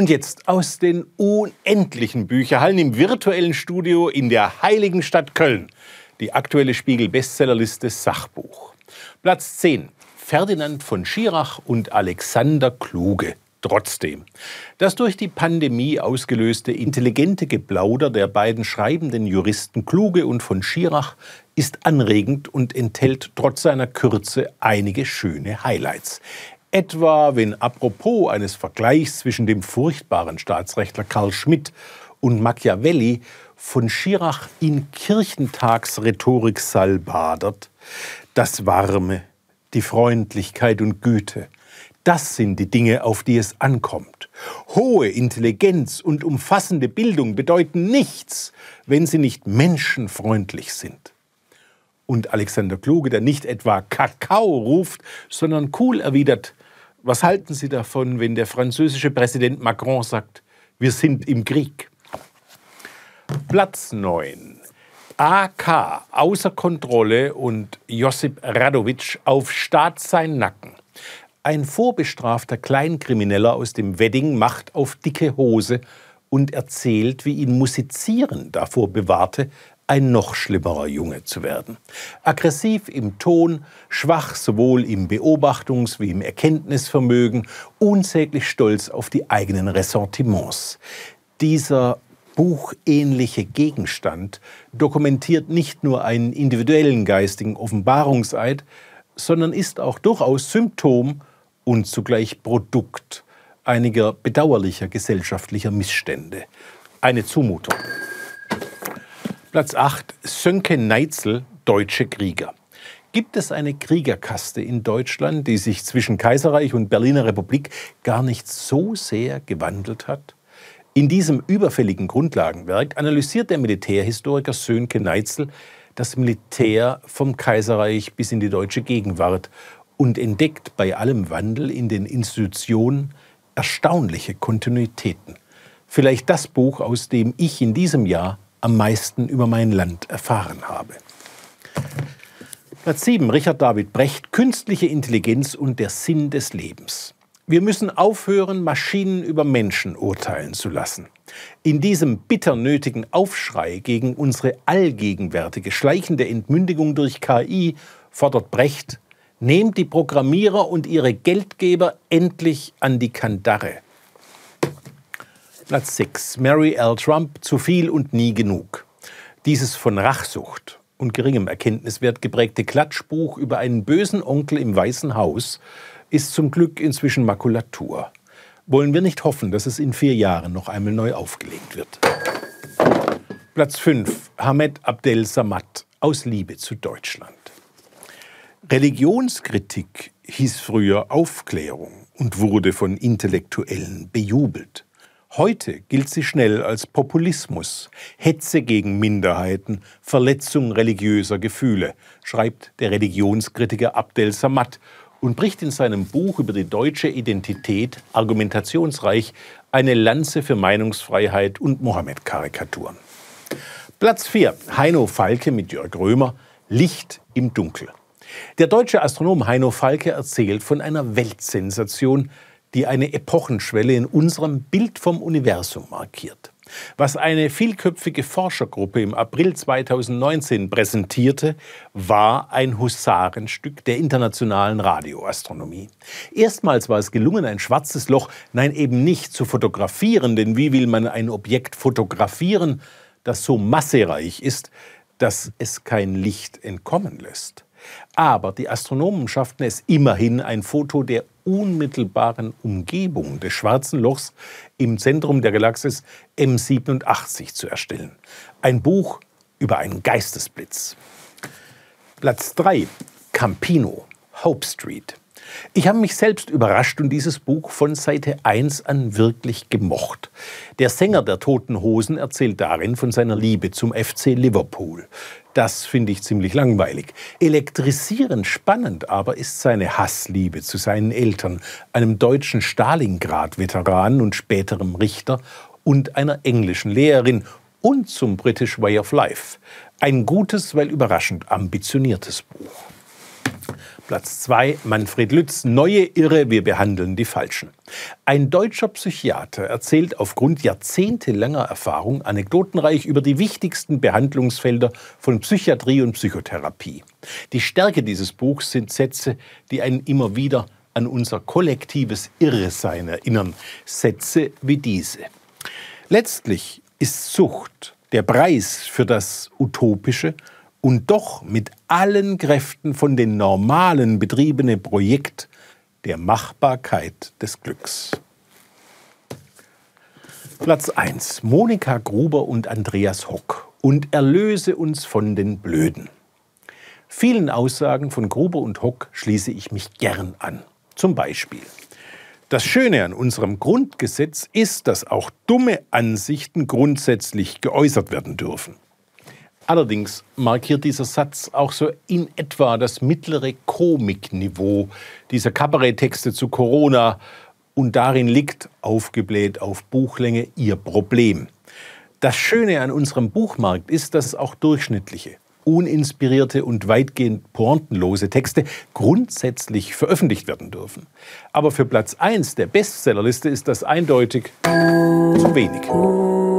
Und jetzt aus den unendlichen Bücherhallen im virtuellen Studio in der heiligen Stadt Köln. Die aktuelle Spiegel-Bestsellerliste Sachbuch. Platz 10. Ferdinand von Schirach und Alexander Kluge. Trotzdem. Das durch die Pandemie ausgelöste intelligente Geplauder der beiden schreibenden Juristen Kluge und von Schirach ist anregend und enthält trotz seiner Kürze einige schöne Highlights. Etwa wenn apropos eines Vergleichs zwischen dem furchtbaren Staatsrechtler Karl Schmidt und Machiavelli von Schirach in Kirchentagsrhetorik salbadert, das Warme, die Freundlichkeit und Güte, das sind die Dinge, auf die es ankommt. Hohe Intelligenz und umfassende Bildung bedeuten nichts, wenn sie nicht menschenfreundlich sind und Alexander Kluge, der nicht etwa Kakao ruft, sondern cool erwidert, was halten Sie davon, wenn der französische Präsident Macron sagt, wir sind im Krieg? Platz 9. AK außer Kontrolle und Josip Radovic auf Staat sein Nacken. Ein vorbestrafter Kleinkrimineller aus dem Wedding macht auf dicke Hose und erzählt, wie ihn Musizieren davor bewahrte, ein noch schlimmerer Junge zu werden. Aggressiv im Ton, schwach sowohl im Beobachtungs- wie im Erkenntnisvermögen, unsäglich stolz auf die eigenen Ressentiments. Dieser buchähnliche Gegenstand dokumentiert nicht nur einen individuellen geistigen Offenbarungseid, sondern ist auch durchaus Symptom und zugleich Produkt einiger bedauerlicher gesellschaftlicher Missstände. Eine Zumutung. Platz 8. Sönke Neitzel, Deutsche Krieger. Gibt es eine Kriegerkaste in Deutschland, die sich zwischen Kaiserreich und Berliner Republik gar nicht so sehr gewandelt hat? In diesem überfälligen Grundlagenwerk analysiert der Militärhistoriker Sönke Neitzel das Militär vom Kaiserreich bis in die deutsche Gegenwart und entdeckt bei allem Wandel in den Institutionen erstaunliche Kontinuitäten. Vielleicht das Buch, aus dem ich in diesem Jahr am meisten über mein Land erfahren habe. Platz 7, Richard David Brecht, Künstliche Intelligenz und der Sinn des Lebens. Wir müssen aufhören, Maschinen über Menschen urteilen zu lassen. In diesem bitter nötigen Aufschrei gegen unsere allgegenwärtige schleichende Entmündigung durch KI fordert Brecht, nehmt die Programmierer und ihre Geldgeber endlich an die Kandare. Platz 6. Mary L. Trump, zu viel und nie genug. Dieses von Rachsucht und geringem Erkenntniswert geprägte Klatschbuch über einen bösen Onkel im Weißen Haus ist zum Glück inzwischen Makulatur. Wollen wir nicht hoffen, dass es in vier Jahren noch einmal neu aufgelegt wird. Platz 5. Hamed Abdel Samad aus Liebe zu Deutschland. Religionskritik hieß früher Aufklärung und wurde von Intellektuellen bejubelt. Heute gilt sie schnell als Populismus, Hetze gegen Minderheiten, Verletzung religiöser Gefühle, schreibt der Religionskritiker Abdel Samad und bricht in seinem Buch über die deutsche Identität argumentationsreich eine Lanze für Meinungsfreiheit und Mohammed-Karikaturen. Platz 4. Heino Falke mit Jörg Römer, Licht im Dunkel. Der deutsche Astronom Heino Falke erzählt von einer Weltsensation, die eine Epochenschwelle in unserem Bild vom Universum markiert. Was eine vielköpfige Forschergruppe im April 2019 präsentierte, war ein Husarenstück der internationalen Radioastronomie. Erstmals war es gelungen, ein schwarzes Loch, nein eben nicht zu fotografieren, denn wie will man ein Objekt fotografieren, das so massereich ist, dass es kein Licht entkommen lässt? Aber die Astronomen schafften es immerhin, ein Foto der unmittelbaren Umgebung des Schwarzen Lochs im Zentrum der Galaxis M87 zu erstellen. Ein Buch über einen Geistesblitz. Platz 3. Campino, Hope Street. Ich habe mich selbst überrascht und dieses Buch von Seite 1 an wirklich gemocht. Der Sänger der Toten Hosen erzählt darin von seiner Liebe zum FC Liverpool. Das finde ich ziemlich langweilig. Elektrisierend spannend aber ist seine Hassliebe zu seinen Eltern, einem deutschen Stalingrad-Veteran und späterem Richter und einer englischen Lehrerin und zum British Way of Life. Ein gutes, weil überraschend ambitioniertes Buch. Platz 2 Manfred Lütz, Neue Irre, wir behandeln die Falschen. Ein deutscher Psychiater erzählt aufgrund jahrzehntelanger Erfahrung anekdotenreich über die wichtigsten Behandlungsfelder von Psychiatrie und Psychotherapie. Die Stärke dieses Buchs sind Sätze, die einen immer wieder an unser kollektives Irresein erinnern. Sätze wie diese. Letztlich ist Sucht der Preis für das Utopische und doch mit allen Kräften von den normalen betriebene Projekt der Machbarkeit des Glücks. Platz 1. Monika Gruber und Andreas Hock. Und erlöse uns von den Blöden. Vielen Aussagen von Gruber und Hock schließe ich mich gern an. Zum Beispiel. Das Schöne an unserem Grundgesetz ist, dass auch dumme Ansichten grundsätzlich geäußert werden dürfen. Allerdings markiert dieser Satz auch so in etwa das mittlere Komikniveau dieser Kabaretttexte zu Corona und darin liegt, aufgebläht auf Buchlänge, ihr Problem. Das Schöne an unserem Buchmarkt ist, dass auch durchschnittliche, uninspirierte und weitgehend pointenlose Texte grundsätzlich veröffentlicht werden dürfen. Aber für Platz 1 der Bestsellerliste ist das eindeutig zu wenig.